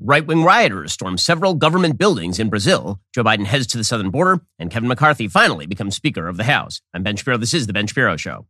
Right wing rioters storm several government buildings in Brazil. Joe Biden heads to the southern border, and Kevin McCarthy finally becomes Speaker of the House. I'm Ben Shapiro. This is The Ben Shapiro Show.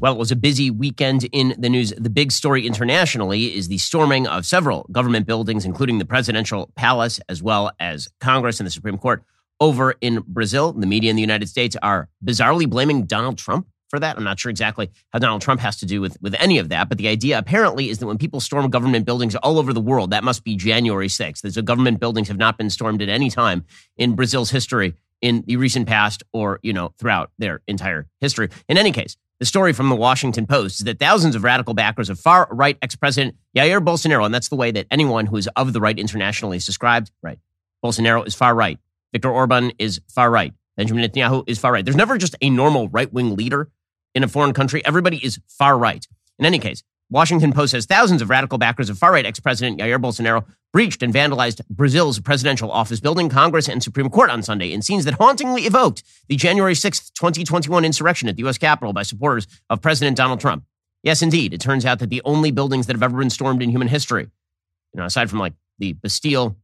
Well, it was a busy weekend in the news. The big story internationally is the storming of several government buildings, including the presidential palace, as well as Congress and the Supreme Court over in Brazil. The media in the United States are bizarrely blaming Donald Trump for that. I'm not sure exactly how Donald Trump has to do with, with any of that, but the idea apparently is that when people storm government buildings all over the world, that must be January 6th. So government buildings have not been stormed at any time in Brazil's history in the recent past or, you know, throughout their entire history. In any case, the story from the Washington Post is that thousands of radical backers of far right ex president Jair Bolsonaro, and that's the way that anyone who is of the right internationally is described, right? Bolsonaro is far right. Viktor Orban is far right. Benjamin Netanyahu is far right. There's never just a normal right wing leader in a foreign country. Everybody is far right. In any case, Washington Post says thousands of radical backers of far right ex president Jair Bolsonaro breached and vandalized Brazil's presidential office building, Congress, and Supreme Court on Sunday in scenes that hauntingly evoked the January 6, 2021 insurrection at the U.S. Capitol by supporters of President Donald Trump. Yes, indeed. It turns out that the only buildings that have ever been stormed in human history, you know, aside from like the Bastille,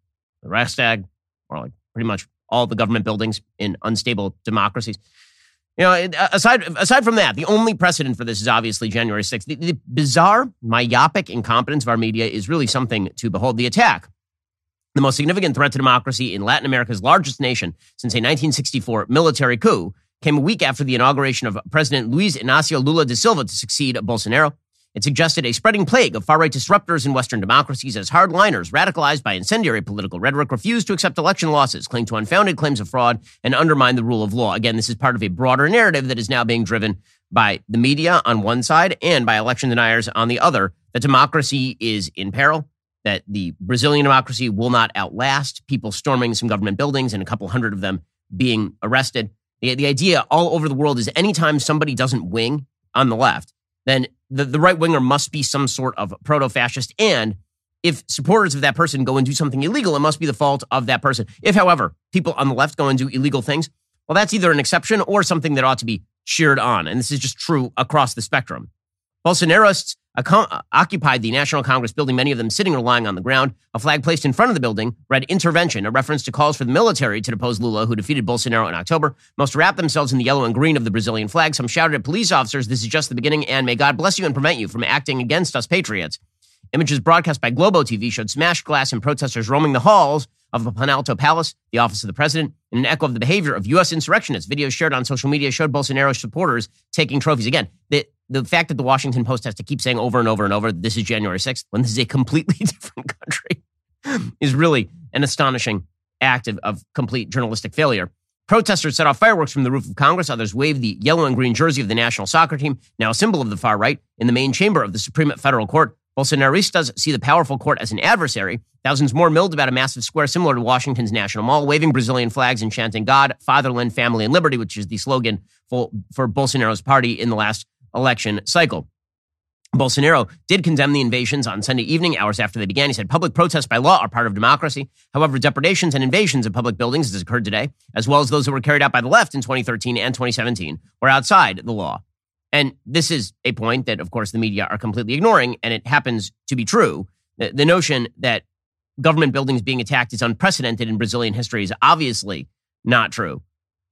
the Reichstag, or like pretty much all the government buildings in unstable democracies, you know, uh, aside aside from that, the only precedent for this is obviously January 6th. The, the, bizarre, myopic incompetence of our media is really something to behold. The attack, the most significant threat to democracy in Latin America's largest nation since a 1964 military coup, came a week after the inauguration of President Luiz Inácio Lula da Silva to succeed Bolsonaro. It suggested a spreading plague of far right disruptors in Western democracies as hardliners, radicalized by incendiary political rhetoric, refused to accept election losses, cling to unfounded claims of fraud, and undermine the rule of law. Again, this is part of a broader narrative that is now being driven by the media on one side and by election deniers on the other that democracy is in peril, that the Brazilian democracy will not outlast people storming some government buildings and a couple hundred of them being arrested. The, the idea all over the world is anytime somebody doesn't wing on the left, then the, the right winger must be some sort of proto fascist. And if supporters of that person go and do something illegal, it must be the fault of that person. If, however, people on the left go and do illegal things, well, that's either an exception or something that ought to be cheered on. And this is just true across the spectrum. Bolsonarists occupied the National Congress building, many of them sitting or lying on the ground. A flag placed in front of the building read intervention, a reference to calls for the military to depose Lula, who defeated Bolsonaro in October. Most wrapped themselves in the yellow and green of the Brazilian flag. Some shouted at police officers, This is just the beginning, and may God bless you and prevent you from acting against us patriots. Images broadcast by Globo TV showed smashed glass and protesters roaming the halls of the Planalto Palace, the office of the president, in an echo of the behavior of U.S. insurrectionists. Videos shared on social media showed Bolsonaro supporters taking trophies. Again, the, the fact that the Washington Post has to keep saying over and over and over, that this is January 6th, when this is a completely different country, is really an astonishing act of, of complete journalistic failure. Protesters set off fireworks from the roof of Congress. Others waved the yellow and green jersey of the national soccer team, now a symbol of the far right, in the main chamber of the Supreme Federal Court. Bolsonaristas see the powerful court as an adversary. Thousands more milled about a massive square similar to Washington's National Mall, waving Brazilian flags and chanting God, Fatherland, Family, and Liberty, which is the slogan for, for Bolsonaro's party in the last election cycle. Bolsonaro did condemn the invasions on Sunday evening, hours after they began. He said public protests by law are part of democracy. However, depredations and invasions of public buildings, as occurred today, as well as those that were carried out by the left in 2013 and 2017, were outside the law. And this is a point that, of course, the media are completely ignoring, and it happens to be true. The, notion that government buildings being attacked is unprecedented in Brazilian history is obviously not true.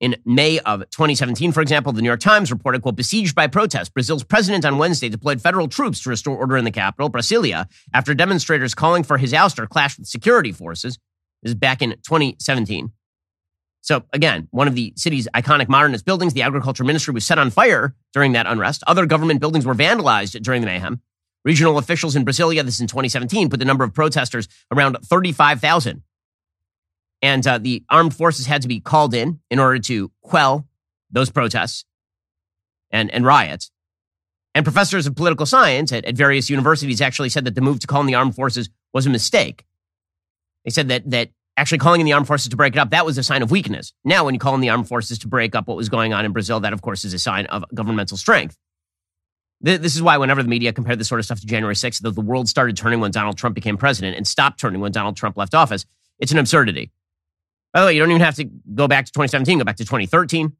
In May of 2017, for example, the New York Times reported, quote, besieged by protests, Brazil's president on Wednesday deployed federal troops to restore order in the capital, Brasilia, after demonstrators calling for his ouster clashed with security forces. This is back in 2017. So again, one of the city's iconic modernist buildings, the agriculture ministry was set on fire during that unrest. Other government buildings were vandalized during the mayhem. Regional officials in Brasilia, this is in 2017, put the number of protesters around 35,000. And uh, the armed forces had to be called in in order to quell those protests and, and riots. And professors of political science at, at various universities actually said that the move to call in the armed forces was a mistake. They said that, that actually calling in the armed forces to break it up, that was a sign of weakness. Now, when you call in the armed forces to break up what was going on in Brazil, that, of course, is a sign of governmental strength. This is why, whenever the media compared this sort of stuff to January 6th, the world started turning when Donald Trump became president and stopped turning when Donald Trump left office, it's an absurdity. By the way, you don't even have to go back to 2017, go back to 2013.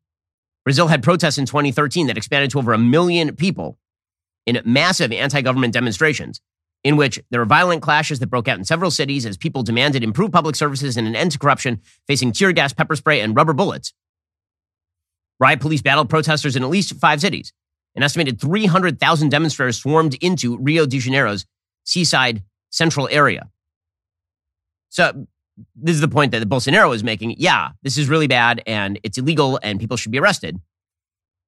Brazil had protests in 2013 that expanded to over a million people in massive anti government demonstrations in which there were violent clashes that broke out in several cities as people demanded improved public services and an end to corruption, facing tear gas, pepper spray, and rubber bullets. Riot police battled protesters in at least five cities. An estimated 300,000 demonstrators swarmed into Rio de Janeiro's seaside central area. So, this is the point that Bolsonaro is making. Yeah, this is really bad and it's illegal and people should be arrested.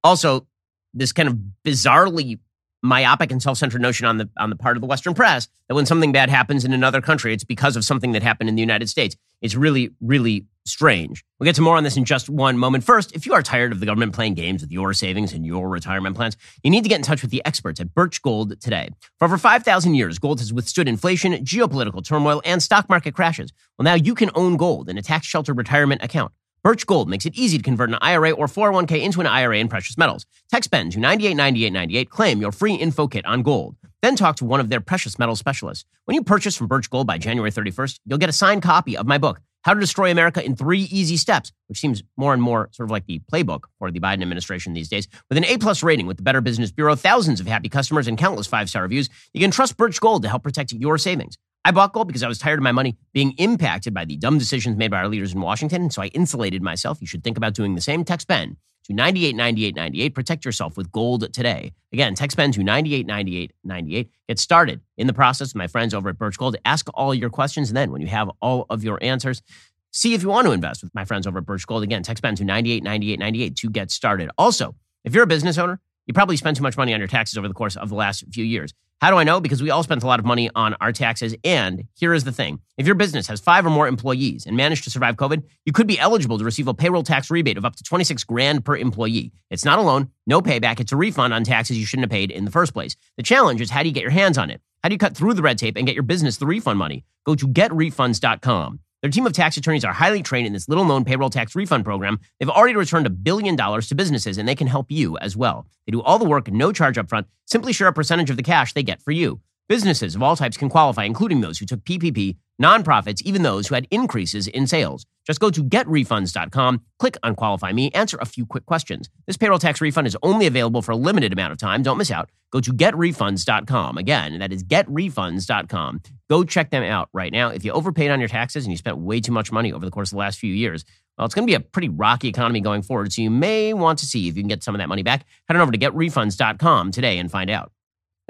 Also, this kind of bizarrely myopic and self-centered notion on the on the part of the Western press that when something bad happens in another country, it's because of something that happened in the United States. It's really, really strange. We'll get to more on this in just one moment. First, if you are tired of the government playing games with your savings and your retirement plans, you need to get in touch with the experts at Birch Gold today. For over 5,000 years, gold has withstood inflation, geopolitical turmoil, and stock market crashes. Well, now you can own gold in a tax sheltered retirement account. Birch Gold makes it easy to convert an IRA or 401k into an IRA in precious metals. Text Ben to 989898. Claim your free info kit on gold. Then talk to one of their precious metal specialists. When you purchase from Birch Gold by January 31st, you'll get a signed copy of my book, How to Destroy America in Three Easy Steps, which seems more and more sort of like the playbook for the Biden administration these days. With an A-plus rating with the Better Business Bureau, thousands of happy customers, and countless five-star reviews, you can trust Birch Gold to help protect your savings. I bought gold because I was tired of my money being impacted by the dumb decisions made by our leaders in Washington. And so I insulated myself. You should think about doing the same. Text Ben to 989898. Protect yourself with gold today. Again, text Ben to 989898. Get started in the process with my friends over at Birch Gold. Ask all your questions. And then when you have all of your answers, see if you want to invest with my friends over at Birch Gold. Again, text Ben to 989898 to get started. Also, if you're a business owner, you probably spent too much money on your taxes over the course of the last few years. How do I know? Because we all spent a lot of money on our taxes. And here is the thing if your business has five or more employees and managed to survive COVID, you could be eligible to receive a payroll tax rebate of up to 26 grand per employee. It's not a loan, no payback. It's a refund on taxes you shouldn't have paid in the first place. The challenge is how do you get your hands on it? How do you cut through the red tape and get your business the refund money? Go to getrefunds.com. Their team of tax attorneys are highly trained in this little known payroll tax refund program. They've already returned a billion dollars to businesses and they can help you as well. They do all the work, no charge upfront. Simply share a percentage of the cash they get for you. Businesses of all types can qualify, including those who took PPP, nonprofits, even those who had increases in sales. Just go to getrefunds.com, click on Qualify Me, answer a few quick questions. This payroll tax refund is only available for a limited amount of time. Don't miss out. Go to getrefunds.com. Again, that is getrefunds.com. Go check them out right now. If you overpaid on your taxes and you spent way too much money over the course of the last few years, well, it's going to be a pretty rocky economy going forward. So you may want to see if you can get some of that money back. Head on over to getrefunds.com today and find out.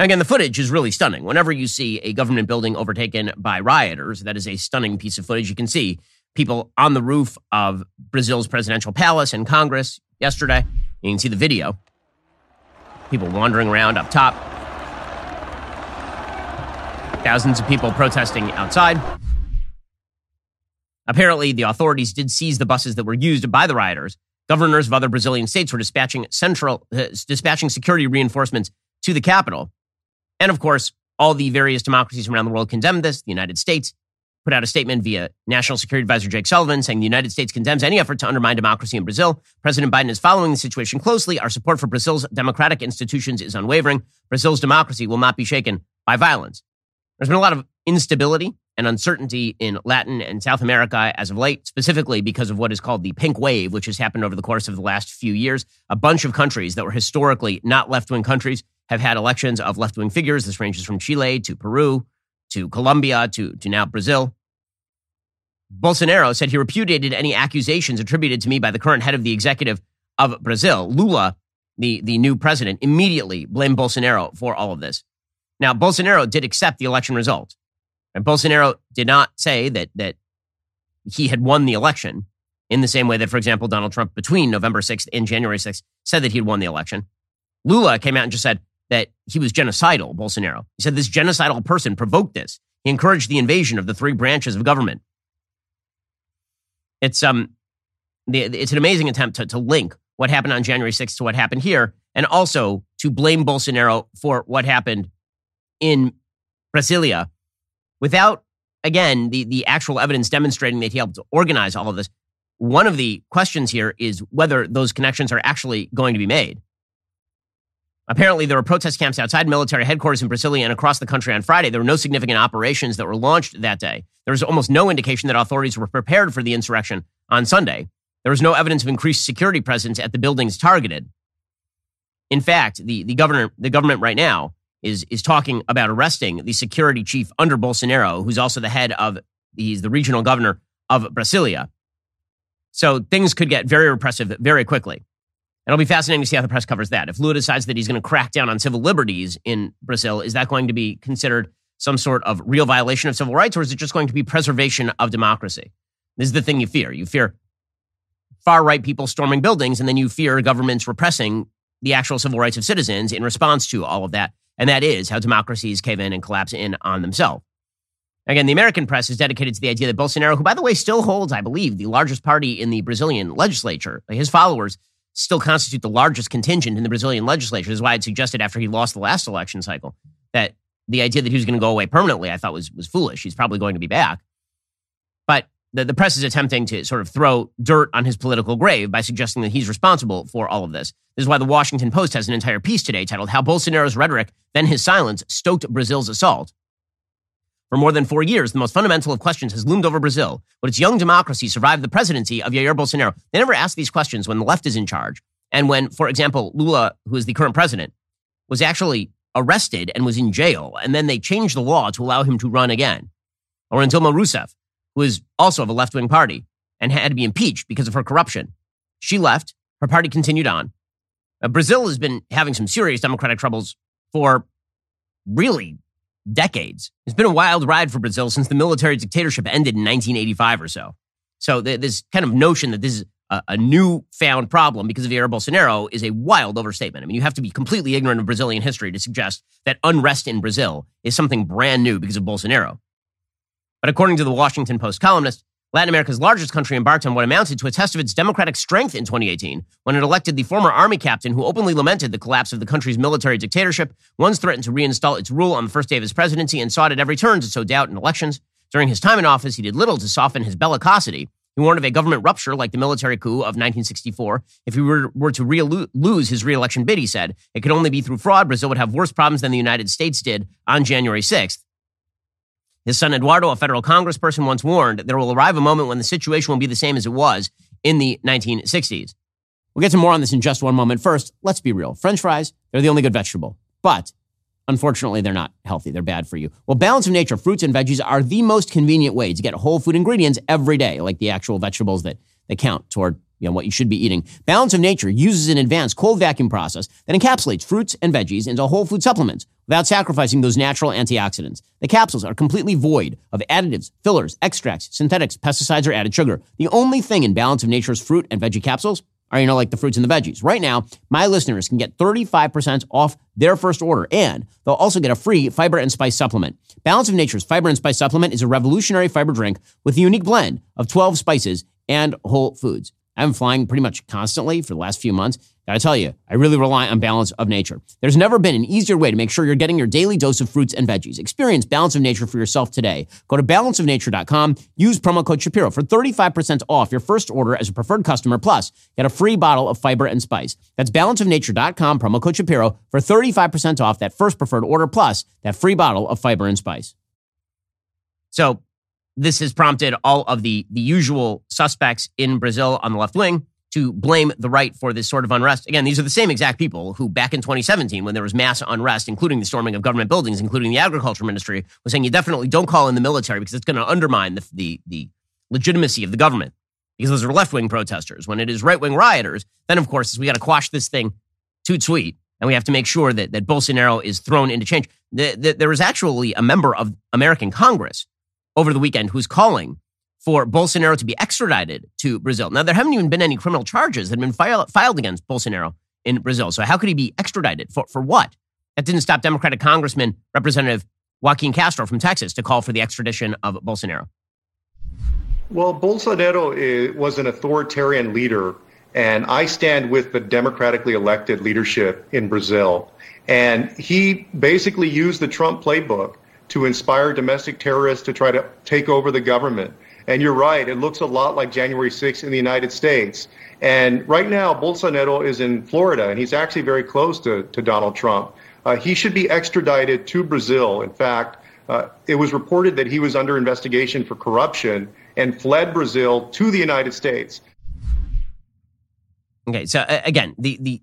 Again, the footage is really stunning. Whenever you see a government building overtaken by rioters, that is a stunning piece of footage. You can see people on the roof of Brazil's presidential palace and Congress yesterday. You can see the video. People wandering around up top. Thousands of people protesting outside. Apparently, the authorities did seize the buses that were used by the rioters. Governors of other Brazilian states were dispatching central, uh, dispatching security reinforcements to the capital. And of course, all the various democracies around the world condemned this. The United States put out a statement via National Security Advisor Jake Sullivan saying the United States condemns any effort to undermine democracy in Brazil. President Biden is following the situation closely. Our support for Brazil's democratic institutions is unwavering. Brazil's democracy will not be shaken by violence. There's been a lot of instability and uncertainty in Latin and South America as of late, specifically because of what is called the pink wave, which has happened over the course of the last few years. A bunch of countries that were historically not left wing countries have had elections of left wing figures. This ranges from Chile to Peru to Colombia to, to now Brazil. Bolsonaro said he repudiated any accusations attributed to me by the current head of the executive of Brazil. Lula, the, the new president, immediately blamed Bolsonaro for all of this. Now, Bolsonaro did accept the election result. And Bolsonaro did not say that, that he had won the election in the same way that, for example, Donald Trump between November 6th and January 6th said that he had won the election. Lula came out and just said, that he was genocidal, Bolsonaro. He said this genocidal person provoked this. He encouraged the invasion of the three branches of government. It's um, it's an amazing attempt to, to link what happened on January 6th to what happened here, and also to blame Bolsonaro for what happened in Brasilia without, again, the, the actual evidence demonstrating that he helped organize all of this. One of the questions here is whether those connections are actually going to be made. Apparently, there were protest camps outside military headquarters in Brasilia and across the country on Friday. There were no significant operations that were launched that day. There was almost no indication that authorities were prepared for the insurrection on Sunday. There was no evidence of increased security presence at the buildings targeted. In fact, the, the, governor, the government right now is is talking about arresting the security chief under Bolsonaro, who's also the head of he's the regional governor of Brasilia. So things could get very repressive very quickly. It'll be fascinating to see how the press covers that. If Lula decides that he's going to crack down on civil liberties in Brazil, is that going to be considered some sort of real violation of civil rights, or is it just going to be preservation of democracy? This is the thing you fear. You fear far right people storming buildings, and then you fear governments repressing the actual civil rights of citizens in response to all of that. And that is how democracies cave in and collapse in on themselves. Again, the American press is dedicated to the idea that Bolsonaro, who, by the way, still holds, I believe, the largest party in the Brazilian legislature, his followers still constitute the largest contingent in the Brazilian legislature. This is why I'd suggested after he lost the last election cycle that the idea that he was going to go away permanently, I thought was, was foolish. He's probably going to be back. But the, the press is attempting to sort of throw dirt on his political grave by suggesting that he's responsible for all of this. This is why the Washington Post has an entire piece today titled How Bolsonaro's Rhetoric, Then His Silence, Stoked Brazil's Assault. For more than four years, the most fundamental of questions has loomed over Brazil. Would its young democracy survive the presidency of Jair Bolsonaro? They never ask these questions when the left is in charge. And when, for example, Lula, who is the current president, was actually arrested and was in jail, and then they changed the law to allow him to run again. Or in Dilma Rousseff, who is also of a left wing party and had to be impeached because of her corruption. She left, her party continued on. Uh, Brazil has been having some serious democratic troubles for really decades. It's been a wild ride for Brazil since the military dictatorship ended in 1985 or so. So th- this kind of notion that this is a, a newfound problem because of Jair Bolsonaro is a wild overstatement. I mean, you have to be completely ignorant of Brazilian history to suggest that unrest in Brazil is something brand new because of Bolsonaro. But according to the Washington Post columnist, Latin America's largest country embarked on what amounted to a test of its democratic strength in 2018 when it elected the former army captain who openly lamented the collapse of the country's military dictatorship, once threatened to reinstall its rule on the first day of his presidency, and sought at every turn to sow doubt in elections. During his time in office, he did little to soften his bellicosity. He warned of a government rupture like the military coup of 1964. If he were, were to re- lose his reelection bid, he said, it could only be through fraud. Brazil would have worse problems than the United States did on January 6th. His son Eduardo, a federal congressperson, once warned there will arrive a moment when the situation will be the same as it was in the 1960s. We'll get to more on this in just one moment. First, let's be real. French fries, they're the only good vegetable. But unfortunately, they're not healthy. They're bad for you. Well, Balance of Nature fruits and veggies are the most convenient way to get whole food ingredients every day, like the actual vegetables that, that count toward you know, what you should be eating. Balance of Nature uses an advanced cold vacuum process that encapsulates fruits and veggies into whole food supplements without sacrificing those natural antioxidants. The capsules are completely void of additives, fillers, extracts, synthetics, pesticides, or added sugar. The only thing in Balance of Nature's fruit and veggie capsules are, you know, like the fruits and the veggies. Right now, my listeners can get 35% off their first order, and they'll also get a free fiber and spice supplement. Balance of Nature's fiber and spice supplement is a revolutionary fiber drink with a unique blend of 12 spices and whole foods. I've been flying pretty much constantly for the last few months. Gotta tell you, I really rely on Balance of Nature. There's never been an easier way to make sure you're getting your daily dose of fruits and veggies. Experience Balance of Nature for yourself today. Go to balanceofnature.com, use promo code Shapiro for 35% off your first order as a preferred customer, plus get a free bottle of fiber and spice. That's balanceofnature.com, promo code Shapiro for 35% off that first preferred order, plus that free bottle of fiber and spice. So this has prompted all of the, the usual suspects in Brazil on the left wing to blame the right for this sort of unrest. Again, these are the same exact people who back in 2017, when there was mass unrest, including the storming of government buildings, including the agriculture ministry, was saying you definitely don't call in the military because it's going to undermine the, the, the legitimacy of the government because those are left wing protesters. When it is right wing rioters, then of course we got to quash this thing toot sweet. And we have to make sure that, that Bolsonaro is thrown into change. The, the, there was actually a member of American Congress over the weekend who's calling for Bolsonaro to be extradited to Brazil. Now, there haven't even been any criminal charges that have been file, filed against Bolsonaro in Brazil. So, how could he be extradited? For, for what? That didn't stop Democratic Congressman Representative Joaquin Castro from Texas to call for the extradition of Bolsonaro. Well, Bolsonaro eh, was an authoritarian leader, and I stand with the democratically elected leadership in Brazil. And he basically used the Trump playbook to inspire domestic terrorists to try to take over the government. And you're right, it looks a lot like January 6th in the United States. And right now, Bolsonaro is in Florida, and he's actually very close to, to Donald Trump. Uh, he should be extradited to Brazil. In fact, uh, it was reported that he was under investigation for corruption and fled Brazil to the United States. Okay, so uh, again, the, the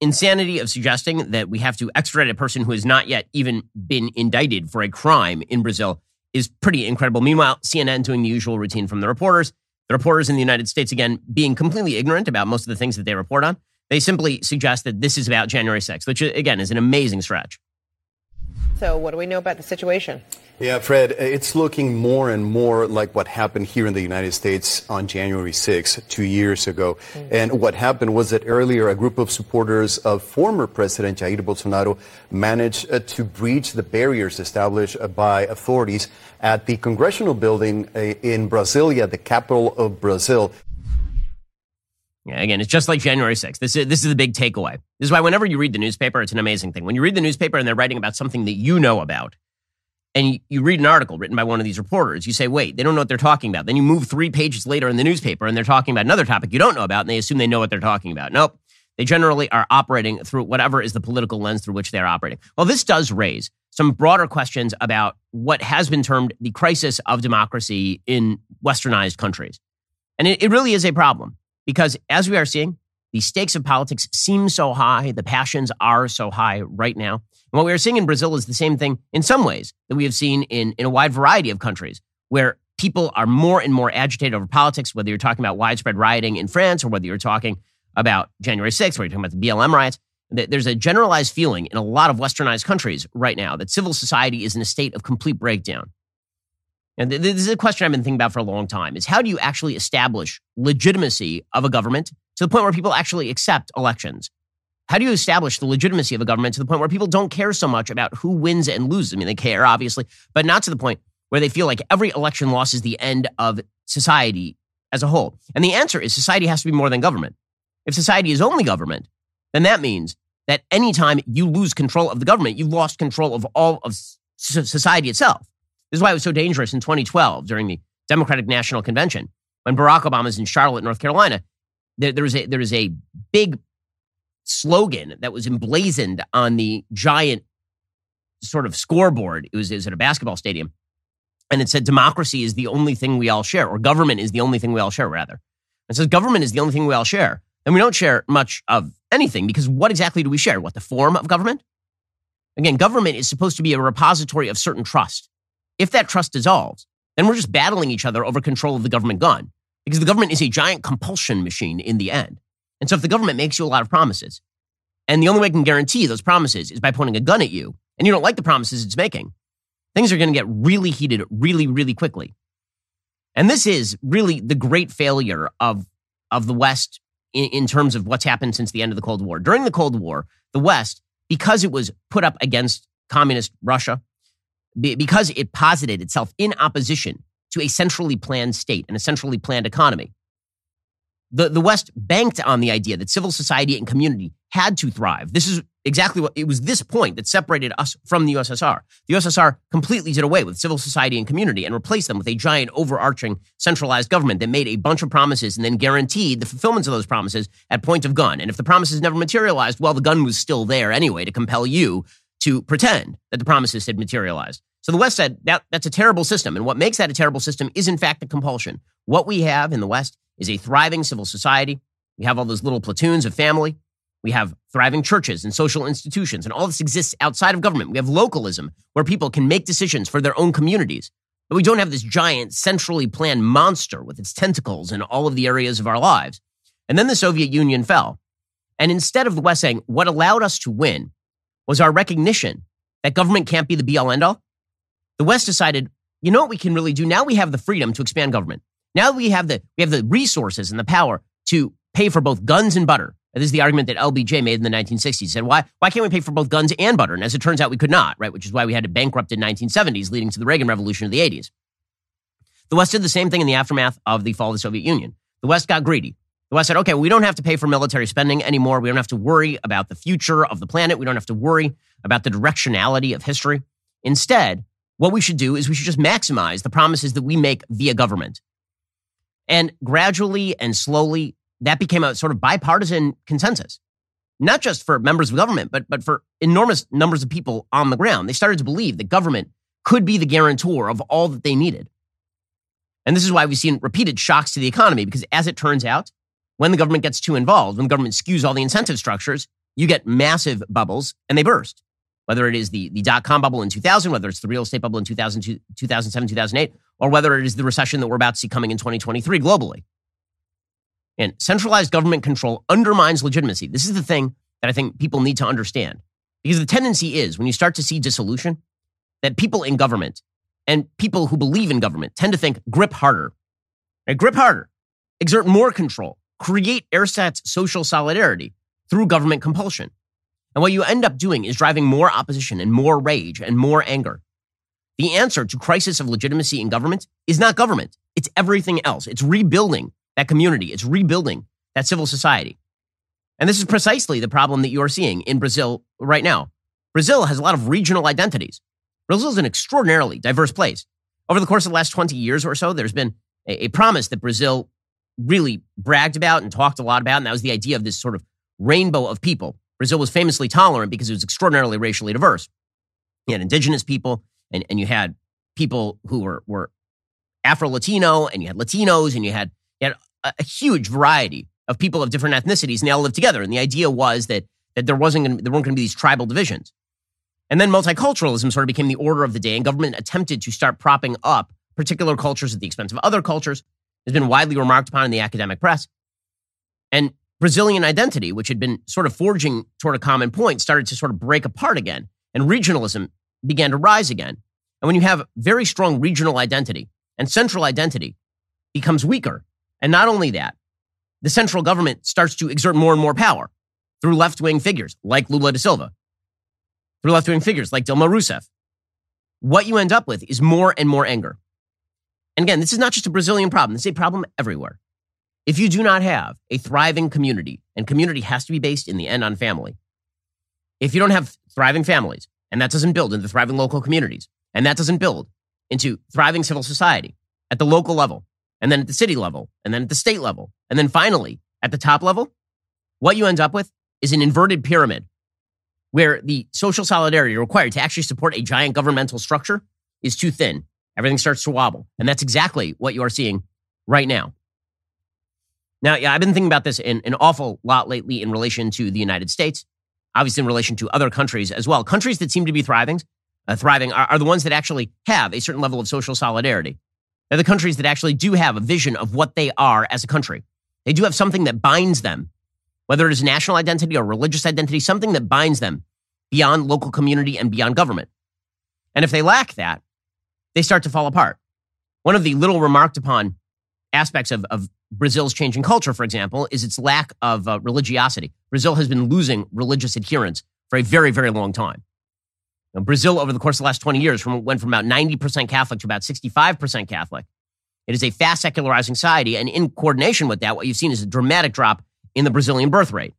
insanity of suggesting that we have to extradite a person who has not yet even been indicted for a crime in Brazil is pretty incredible. Meanwhile, CNN doing the usual routine from the reporters. The reporters in the United States, again, being completely ignorant about most of the things that they report on. They simply suggest that this is about January 6th, which, again, is an amazing stretch. So, what do we know about the situation? Yeah, Fred, it's looking more and more like what happened here in the United States on January 6, two years ago. Mm-hmm. And what happened was that earlier a group of supporters of former President Jair Bolsonaro managed uh, to breach the barriers established uh, by authorities at the congressional building uh, in Brasilia, the capital of Brazil. Yeah, again, it's just like January 6th. This is, this is the big takeaway. This is why whenever you read the newspaper, it's an amazing thing. When you read the newspaper and they're writing about something that you know about, and you read an article written by one of these reporters, you say, wait, they don't know what they're talking about. Then you move three pages later in the newspaper and they're talking about another topic you don't know about, and they assume they know what they're talking about. Nope. They generally are operating through whatever is the political lens through which they're operating. Well, this does raise some broader questions about what has been termed the crisis of democracy in westernized countries. And it, it really is a problem because as we are seeing, the stakes of politics seem so high, the passions are so high right now. And what we are seeing in Brazil is the same thing in some ways that we have seen in, in a wide variety of countries where people are more and more agitated over politics, whether you're talking about widespread rioting in France or whether you're talking about January 6th, or you're talking about the BLM riots. There's a generalized feeling in a lot of westernized countries right now that civil society is in a state of complete breakdown. And this is a question I've been thinking about for a long time is how do you actually establish legitimacy of a government to the point where people actually accept elections? How do you establish the legitimacy of a government to the point where people don't care so much about who wins and loses? I mean, they care, obviously, but not to the point where they feel like every election loss is the end of society as a whole. And the answer is society has to be more than government. If society is only government, then that means that anytime you lose control of the government, you've lost control of all of society itself. This is why it was so dangerous in 2012 during the Democratic National Convention when Barack Obama was in Charlotte, North Carolina. There, was a, there was a big slogan that was emblazoned on the giant sort of scoreboard. It was, it was at a basketball stadium. And it said, democracy is the only thing we all share, or government is the only thing we all share, rather. It says, government is the only thing we all share. And we don't share much of anything because what exactly do we share? What, the form of government? Again, government is supposed to be a repository of certain trust. If that trust dissolves, then we're just battling each other over control of the government gun because the government is a giant compulsion machine in the end. And so if the government makes you a lot of promises, and the only way it can guarantee those promises is by pointing a gun at you, and you don't like the promises it's making, things are going to get really heated really, really quickly. And this is really the great failure of, of the West in, in terms of what's happened since the end of the Cold War. During the Cold War, the West, because it was put up against communist Russia, because it posited itself in opposition to a centrally planned state and a centrally planned economy. The, the West banked on the idea that civil society and community had to thrive. This is exactly what it was this point that separated us from the USSR. The USSR completely did away with civil society and community and replaced them with a giant overarching centralized government that made a bunch of promises and then guaranteed the fulfillment of those promises at point of gun. And if the promises never materialized, well, the gun was still there anyway to compel you to pretend that the promises had materialized. So the West said that that's a terrible system. And what makes that a terrible system is, in fact, the compulsion. What we have in the West is a thriving civil society. We have all those little platoons of family. We have thriving churches and social institutions, and all this exists outside of government. We have localism, where people can make decisions for their own communities. But we don't have this giant, centrally planned monster with its tentacles in all of the areas of our lives. And then the Soviet Union fell. And instead of the West saying, what allowed us to win was our recognition that government can't be the be all end all, the West decided, you know what we can really do? Now we have the freedom to expand government. Now we have the we have the resources and the power to pay for both guns and butter. And this is the argument that LBJ made in the 1960s. He said, why, why can't we pay for both guns and butter? And as it turns out, we could not, right? Which is why we had to bankrupt in 1970s, leading to the Reagan Revolution of the 80s. The West did the same thing in the aftermath of the fall of the Soviet Union. The West got greedy. The West said, okay, we don't have to pay for military spending anymore. We don't have to worry about the future of the planet. We don't have to worry about the directionality of history. Instead, what we should do is we should just maximize the promises that we make via government. And gradually and slowly, that became a sort of bipartisan consensus, not just for members of government, but, but for enormous numbers of people on the ground. They started to believe that government could be the guarantor of all that they needed. And this is why we've seen repeated shocks to the economy, because as it turns out, when the government gets too involved, when the government skews all the incentive structures, you get massive bubbles and they burst. Whether it is the, the dot com bubble in 2000, whether it's the real estate bubble in 2000, 2007, 2008, or whether it is the recession that we're about to see coming in 2023 globally. And centralized government control undermines legitimacy. This is the thing that I think people need to understand. Because the tendency is when you start to see dissolution, that people in government and people who believe in government tend to think grip harder. Right? Grip harder, exert more control, create ersatz social solidarity through government compulsion. And what you end up doing is driving more opposition and more rage and more anger. The answer to crisis of legitimacy in government is not government. It's everything else. It's rebuilding that community. It's rebuilding that civil society. And this is precisely the problem that you are seeing in Brazil right now. Brazil has a lot of regional identities. Brazil is an extraordinarily diverse place. Over the course of the last 20 years or so, there's been a, a promise that Brazil really bragged about and talked a lot about, and that was the idea of this sort of rainbow of people. Brazil was famously tolerant because it was extraordinarily racially diverse. You had indigenous people, and, and you had people who were, were Afro Latino, and you had Latinos, and you had, you had a, a, huge variety of people of different ethnicities, and they all lived together. And the idea was that, that there, wasn't gonna, there weren't going to be these tribal divisions. And then multiculturalism sort of became the order of the day, and government attempted to start propping up particular cultures at the expense of other cultures. Has been widely remarked upon in the academic press. And Brazilian identity, which had been sort of forging toward a common point, started to sort of break apart again, and regionalism began to rise again. And when you have very strong regional identity and central identity becomes weaker, and not only that, the central government starts to exert more and more power through left wing figures like Lula da Silva, through left wing figures like Dilma Rousseff. What you end up with is more and more anger. And again, this is not just a Brazilian problem, this is a problem everywhere. If you do not have a thriving community, and community has to be based in the end on family, if you don't have thriving families, and that doesn't build into thriving local communities, and that doesn't build into thriving civil society at the local level, and then at the city level, and then at the state level, and then finally at the top level, what you end up with is an inverted pyramid where the social solidarity required to actually support a giant governmental structure is too thin. Everything starts to wobble. And that's exactly what you are seeing right now. Now, yeah, I've been thinking about this in an awful lot lately in relation to the United States, obviously in relation to other countries as well. Countries that seem to be thriving, uh, thriving are, are the ones that actually have a certain level of social solidarity. They're the countries that actually do have a vision of what they are as a country. They do have something that binds them, whether it is national identity or religious identity, something that binds them beyond local community and beyond government. And if they lack that, they start to fall apart. One of the little remarked upon aspects of, of Brazil's changing culture, for example, is its lack of uh, religiosity. Brazil has been losing religious adherence for a very, very long time. Now, Brazil, over the course of the last 20 years, from, went from about 90% Catholic to about 65% Catholic. It is a fast secularizing society. And in coordination with that, what you've seen is a dramatic drop in the Brazilian birth rate.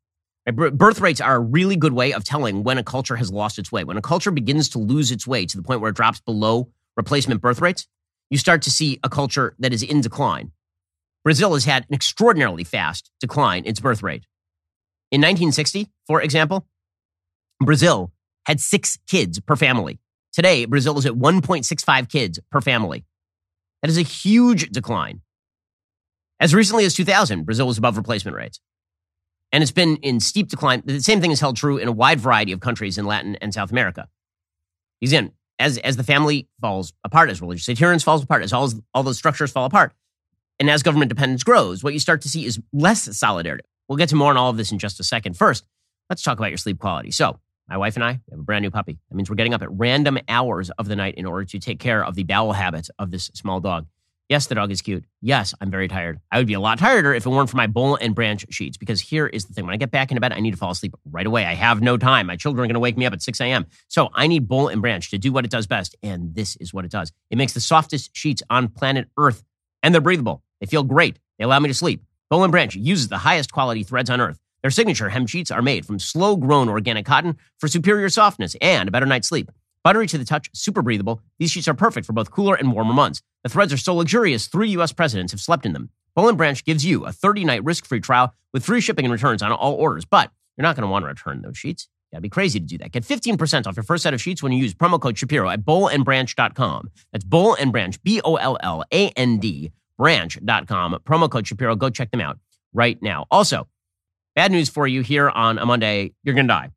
Birth rates are a really good way of telling when a culture has lost its way. When a culture begins to lose its way to the point where it drops below replacement birth rates, you start to see a culture that is in decline. Brazil has had an extraordinarily fast decline in its birth rate. In 1960, for example, Brazil had six kids per family. Today, Brazil is at 1.65 kids per family. That is a huge decline. As recently as 2000, Brazil was above replacement rates. And it's been in steep decline. The same thing is held true in a wide variety of countries in Latin and South America. Again, as, as the family falls apart, as religious adherence falls apart, as all, all those structures fall apart, and as government dependence grows, what you start to see is less solidarity. We'll get to more on all of this in just a second. First, let's talk about your sleep quality. So, my wife and I have a brand new puppy. That means we're getting up at random hours of the night in order to take care of the bowel habits of this small dog. Yes, the dog is cute. Yes, I'm very tired. I would be a lot tireder if it weren't for my boll and branch sheets. Because here is the thing: when I get back into bed, I need to fall asleep right away. I have no time. My children are going to wake me up at 6 a.m. So I need boll and branch to do what it does best, and this is what it does. It makes the softest sheets on planet Earth, and they're breathable. They feel great. They allow me to sleep. Boll and Branch uses the highest quality threads on earth. Their signature hem sheets are made from slow grown organic cotton for superior softness and a better night's sleep. Buttery to the touch, super breathable, these sheets are perfect for both cooler and warmer months. The threads are so luxurious, three U.S. presidents have slept in them. Boll and Branch gives you a 30 night risk free trial with free shipping and returns on all orders, but you're not going to want to return those sheets. You gotta be crazy to do that. Get 15% off your first set of sheets when you use promo code Shapiro at bollandbranch.com. That's Boll and Branch, B O L L A N D branch.com. Promo code Shapiro. Go check them out right now. Also, Bad news for you here on a Monday, you're going to die.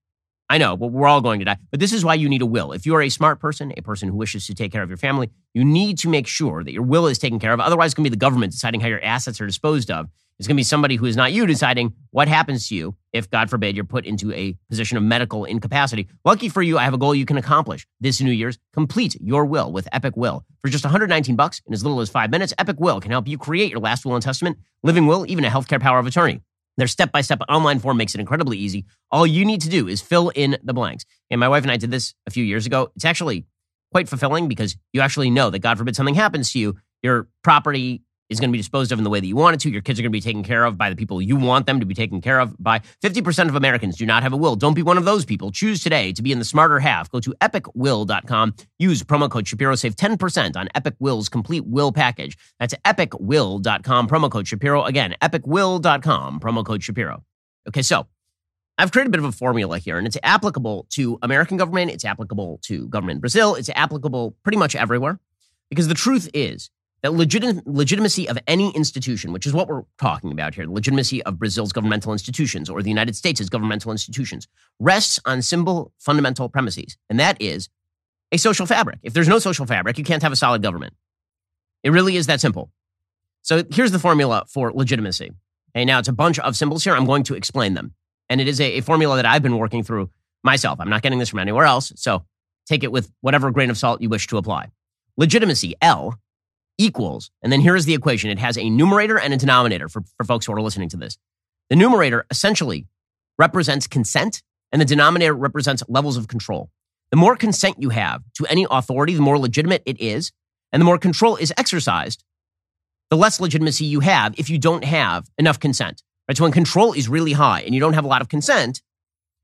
I know, but we're all going to die. But this is why you need a will. If you are a smart person, a person who wishes to take care of your family, you need to make sure that your will is taken care of. Otherwise, it's going to be the government deciding how your assets are disposed of. It's going to be somebody who is not you deciding what happens to you if, God forbid, you're put into a position of medical incapacity. Lucky for you, I have a goal you can accomplish this New Year's. Complete your will with Epic Will. For just 119 bucks in as little as five minutes, Epic Will can help you create your last will and testament, living will, even a healthcare power of attorney. Their step by step online form makes it incredibly easy. All you need to do is fill in the blanks. And my wife and I did this a few years ago. It's actually quite fulfilling because you actually know that, God forbid, something happens to you, your property is going to be disposed of in the way that you want it to. Your kids are going to be taken care of by the people you want them to be taken care of by. 50% of Americans do not have a will. Don't be one of those people. Choose today to be in the smarter half. Go to epicwill.com. Use promo code Shapiro. Save 10% on Epic Will's complete will package. That's epicwill.com. Promo code Shapiro. Again, epicwill.com. Promo code Shapiro. Okay, so I've created a bit of a formula here, and it's applicable to American government. It's applicable to government in Brazil. It's applicable pretty much everywhere. Because the truth is, that legit- legitimacy of any institution, which is what we're talking about here, the legitimacy of Brazil's governmental institutions or the United States' governmental institutions, rests on simple fundamental premises, and that is a social fabric. If there's no social fabric, you can't have a solid government. It really is that simple. So here's the formula for legitimacy. Okay, now it's a bunch of symbols here. I'm going to explain them. And it is a, a formula that I've been working through myself. I'm not getting this from anywhere else. So take it with whatever grain of salt you wish to apply. Legitimacy, L, equals, and then here is the equation. It has a numerator and a denominator for, for folks who are listening to this. The numerator essentially represents consent, and the denominator represents levels of control. The more consent you have to any authority, the more legitimate it is, and the more control is exercised, the less legitimacy you have if you don't have enough consent. Right? So when control is really high and you don't have a lot of consent,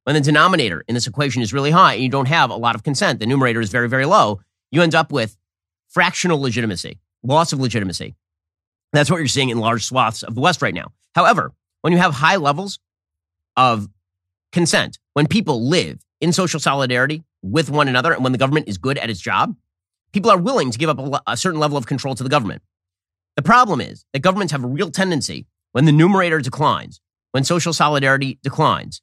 when the denominator in this equation is really high and you don't have a lot of consent, the numerator is very, very low, you end up with fractional legitimacy loss of legitimacy. That's what you're seeing in large swaths of the West right now. However, when you have high levels of consent, when people live in social solidarity with one another, and when the government is good at its job, people are willing to give up a, a certain level of control to the government. The problem is that governments have a real tendency when the numerator declines, when social solidarity declines,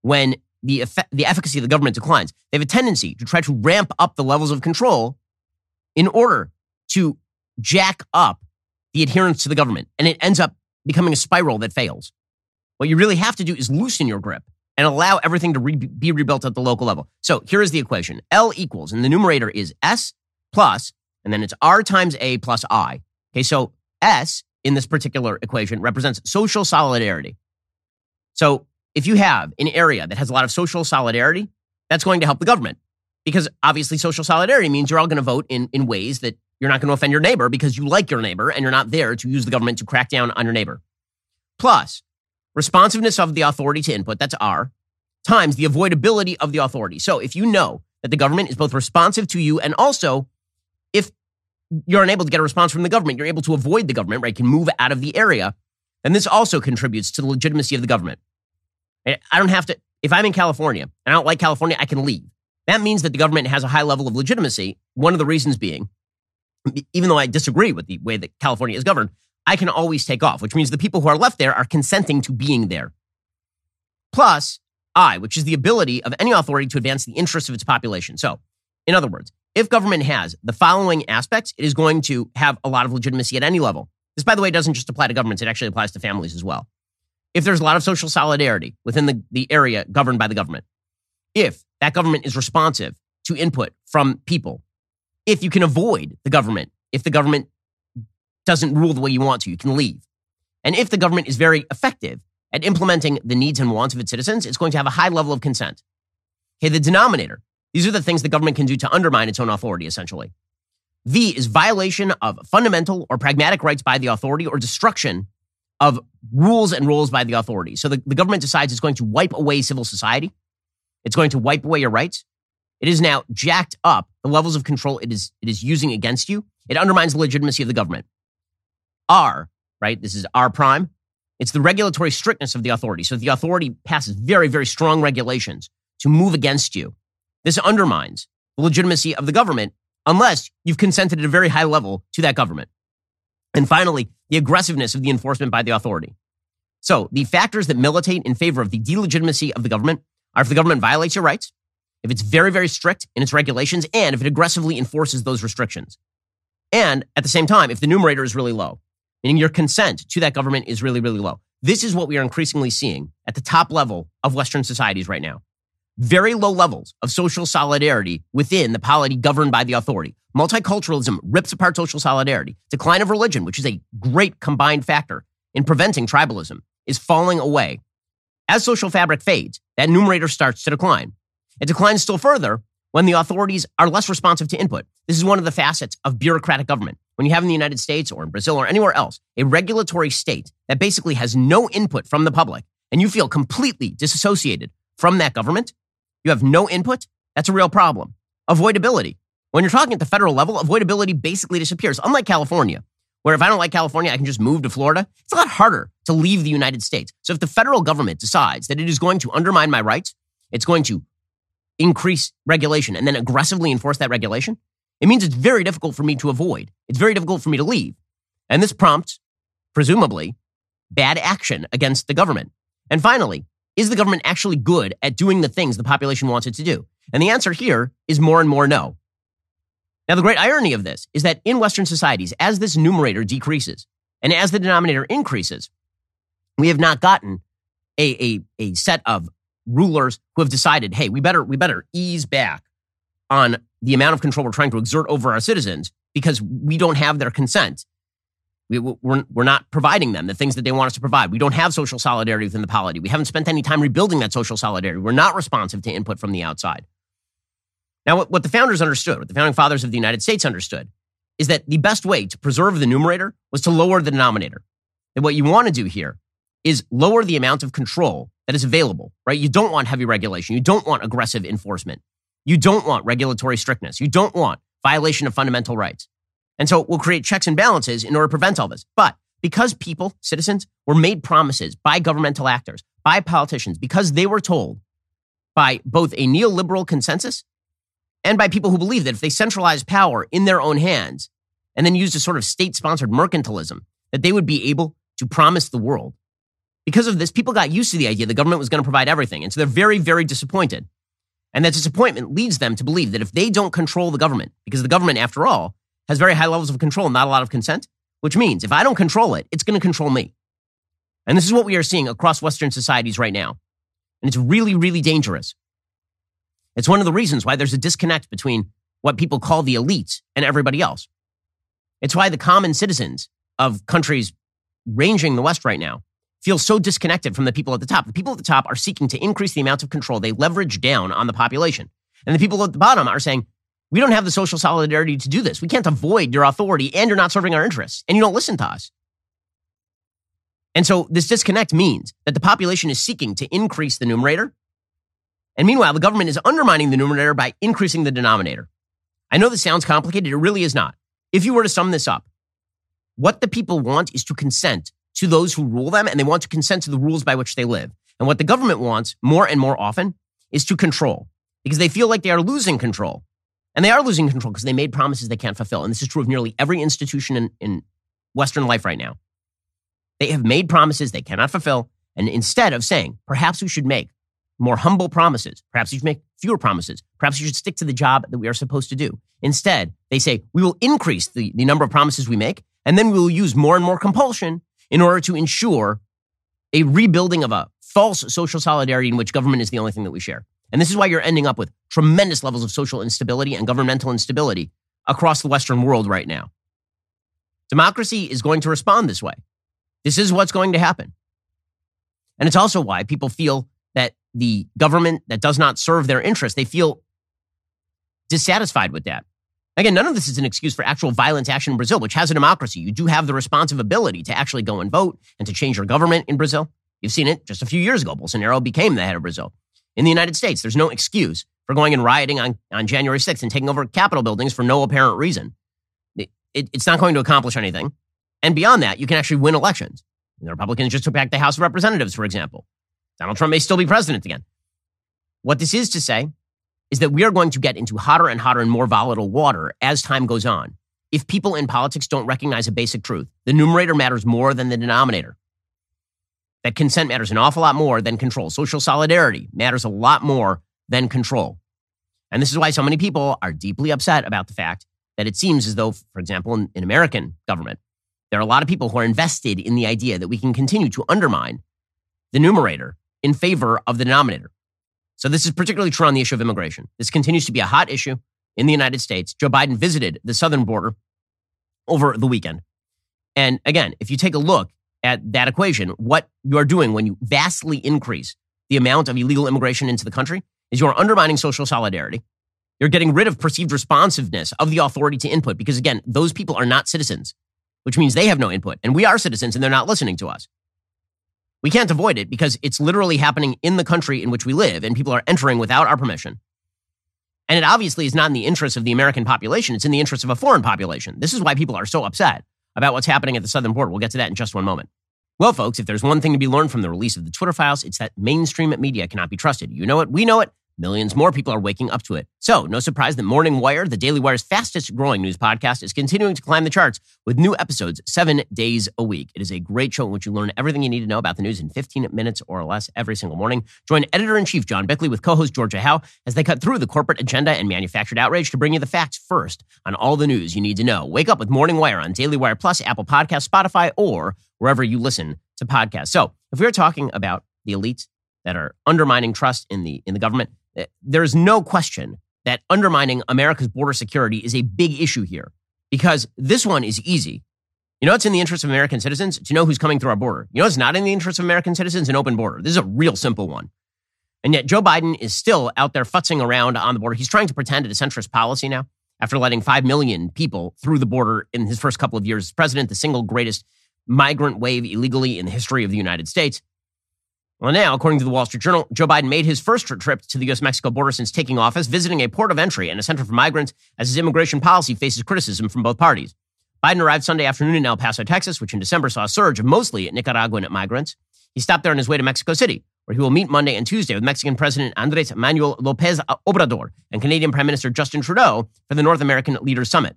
when the, effect, the efficacy of the government declines, they have a tendency to try to ramp up the levels of control in order to jack up the adherence to the government, and it ends up becoming a spiral that fails. What you really have to do is loosen your grip and allow everything to re- be rebuilt at the local level. So here is the equation L equals, and the numerator is S plus, and then it's R times A plus I. Okay, so S in this particular equation represents social solidarity. So if you have an area that has a lot of social solidarity, that's going to help the government because obviously social solidarity means you're all going to vote in, in ways that you're not going to offend your neighbor because you like your neighbor and you're not there to use the government to crack down on your neighbor. Plus, responsiveness of the authority to input, that's R, times the avoidability of the authority. So if you know that the government is both responsive to you and also if you're unable to get a response from the government, you're able to avoid the government, right? Can move out of the area. And this also contributes to the legitimacy of the government. I don't have to, if I'm in California and I don't like California, I can leave. That means that the government has a high level of legitimacy. One of the reasons being even though I disagree with the way that California is governed, I can always take off, which means the people who are left there are consenting to being there. Plus, I, which is the ability of any authority to advance the interests of its population. So, in other words, if government has the following aspects, it is going to have a lot of legitimacy at any level. This, by the way, doesn't just apply to governments, it actually applies to families as well. If there's a lot of social solidarity within the, the area governed by the government, if that government is responsive to input from people if you can avoid the government, if the government doesn't rule the way you want to, you can leave. And if the government is very effective at implementing the needs and wants of its citizens, it's going to have a high level of consent. Okay, the denominator. These are the things the government can do to undermine its own authority, essentially. V is violation of fundamental or pragmatic rights by the authority or destruction of rules and rules by the authority. So the, the government decides it's going to wipe away civil society. It's going to wipe away your rights. It is now jacked up the levels of control it is, it is using against you. It undermines the legitimacy of the government. R, right? This is R prime. It's the regulatory strictness of the authority. So the authority passes very, very strong regulations to move against you. This undermines the legitimacy of the government unless you've consented at a very high level to that government. And finally, the aggressiveness of the enforcement by the authority. So the factors that militate in favor of the delegitimacy of the government if the government violates your rights, if it's very, very strict in its regulations, and if it aggressively enforces those restrictions. And at the same time, if the numerator is really low, meaning your consent to that government is really, really low. This is what we are increasingly seeing at the top level of Western societies right now. Very low levels of social solidarity within the polity governed by the authority. Multiculturalism rips apart social solidarity. Decline of religion, which is a great combined factor in preventing tribalism, is falling away. As social fabric fades, that numerator starts to decline. It declines still further when the authorities are less responsive to input. This is one of the facets of bureaucratic government. When you have in the United States or in Brazil or anywhere else a regulatory state that basically has no input from the public and you feel completely disassociated from that government, you have no input, that's a real problem. Avoidability. When you're talking at the federal level, avoidability basically disappears. Unlike California, where if I don't like California, I can just move to Florida. It's a lot harder to leave the United States. So if the federal government decides that it is going to undermine my rights, it's going to increase regulation and then aggressively enforce that regulation, it means it's very difficult for me to avoid. It's very difficult for me to leave. And this prompts, presumably, bad action against the government. And finally, is the government actually good at doing the things the population wants it to do? And the answer here is more and more no. Now, the great irony of this is that in Western societies, as this numerator decreases and as the denominator increases, we have not gotten a, a, a set of rulers who have decided, hey, we better, we better ease back on the amount of control we're trying to exert over our citizens because we don't have their consent. We, we're, we're not providing them the things that they want us to provide. We don't have social solidarity within the polity. We haven't spent any time rebuilding that social solidarity. We're not responsive to input from the outside. Now, what, what the founders understood, what the founding fathers of the United States understood, is that the best way to preserve the numerator was to lower the denominator. And what you want to do here is lower the amount of control that is available, right? You don't want heavy regulation. You don't want aggressive enforcement. You don't want regulatory strictness. You don't want violation of fundamental rights. And so we'll create checks and balances in order to prevent all this. But because people, citizens, were made promises by governmental actors, by politicians, because they were told by both a neoliberal consensus and by people who believe that if they centralize power in their own hands and then use a sort of state sponsored mercantilism, that they would be able to promise the world. Because of this, people got used to the idea the government was going to provide everything. And so they're very, very disappointed. And that disappointment leads them to believe that if they don't control the government, because the government, after all, has very high levels of control, not a lot of consent, which means if I don't control it, it's going to control me. And this is what we are seeing across Western societies right now. And it's really, really dangerous. It's one of the reasons why there's a disconnect between what people call the elites and everybody else. It's why the common citizens of countries ranging the West right now feel so disconnected from the people at the top. The people at the top are seeking to increase the amount of control they leverage down on the population. And the people at the bottom are saying, we don't have the social solidarity to do this. We can't avoid your authority and you're not serving our interests and you don't listen to us. And so this disconnect means that the population is seeking to increase the numerator. And meanwhile, the government is undermining the numerator by increasing the denominator. I know this sounds complicated. It really is not. If you were to sum this up, what the people want is to consent to those who rule them and they want to consent to the rules by which they live. And what the government wants more and more often is to control because they feel like they are losing control. And they are losing control because they made promises they can't fulfill. And this is true of nearly every institution in, in Western life right now. They have made promises they cannot fulfill. And instead of saying, perhaps we should make more humble promises, perhaps you should make fewer promises, perhaps you should stick to the job that we are supposed to do. Instead, they say, we will increase the, the number of promises we make, and then we will use more and more compulsion in order to ensure a rebuilding of a false social solidarity in which government is the only thing that we share. And this is why you're ending up with tremendous levels of social instability and governmental instability across the Western world right now. Democracy is going to respond this way. This is what's going to happen. And it's also why people feel that the government that does not serve their interests, they feel dissatisfied with that. Again, none of this is an excuse for actual violent action in Brazil, which has a democracy. You do have the responsive ability to actually go and vote and to change your government in Brazil. You've seen it just a few years ago. Bolsonaro became the head of Brazil. In the United States, there's no excuse for going and rioting on, on January 6th and taking over Capitol buildings for no apparent reason. It, it, it's not going to accomplish anything. And beyond that, you can actually win elections. The Republicans just took back the House of Representatives, for example. Donald Trump may still be president again. What this is to say is that we are going to get into hotter and hotter and more volatile water as time goes on. If people in politics don't recognize a basic truth, the numerator matters more than the denominator. that consent matters an awful lot more than control. Social solidarity matters a lot more than control. And this is why so many people are deeply upset about the fact that it seems as though, for example, in, in American government, there are a lot of people who are invested in the idea that we can continue to undermine the numerator in favor of the denominator. So this is particularly true on the issue of immigration. This continues to be a hot issue in the United States. Joe Biden visited the southern border over the weekend. And again, if you take a look at that equation, what you are doing when you vastly increase the amount of illegal immigration into the country is you're undermining social solidarity. You're getting rid of perceived responsiveness of the authority to input because, again, those people are not citizens, which means they have no input. And we are citizens and they're not listening to us. We can't avoid it because it's literally happening in the country in which we live and people are entering without our permission. And it obviously is not in the interest of the American population. It's in the interest of a foreign population. This is why people are so upset about what's happening at the southern border. We'll get to that in just one moment. Well, folks, if there's one thing to be learned from the release of the Twitter files, it's that mainstream media cannot be trusted. You know it, we know it. Millions more people are waking up to it. So, no surprise that Morning Wire, the Daily Wire's fastest growing news podcast, is continuing to climb the charts with new episodes seven days a week. It is a great show in which you learn everything you need to know about the news in 15 minutes or less every single morning. Join editor in chief John Bickley with co host Georgia Howe as they cut through the corporate agenda and manufactured outrage to bring you the facts first on all the news you need to know. Wake up with Morning Wire on Daily Wire Plus, Apple Podcasts, Spotify, or wherever you listen to podcasts. So, if we are talking about the elites that are undermining trust in the in the government, Eh, there's no question that undermining America's border security is a big issue here because this one is easy. You know, it's in the interest of American citizens to know who's coming through our border. You know, it's not in the interest of American citizens an open border. This is a real simple one. And yet, Joe Biden is still out there futzing around on the border. He's trying to pretend it's a centrist policy now after letting 5 million people through the border in his first couple of years as president, the single greatest migrant wave illegally in the history of the United States. Well, now, according to the Wall Street Journal, Joe Biden made his first trip to the U.S. Mexico border since taking office, visiting a port of entry and a center for migrants as his immigration policy faces criticism from both parties. Biden arrived Sunday afternoon in El Paso, Texas, which in December saw a surge of mostly Nicaraguan migrants. He stopped there on his way to Mexico City, where he will meet Monday and Tuesday with Mexican President Andres Manuel Lopez Obrador and Canadian Prime Minister Justin Trudeau for the North American Leaders Summit.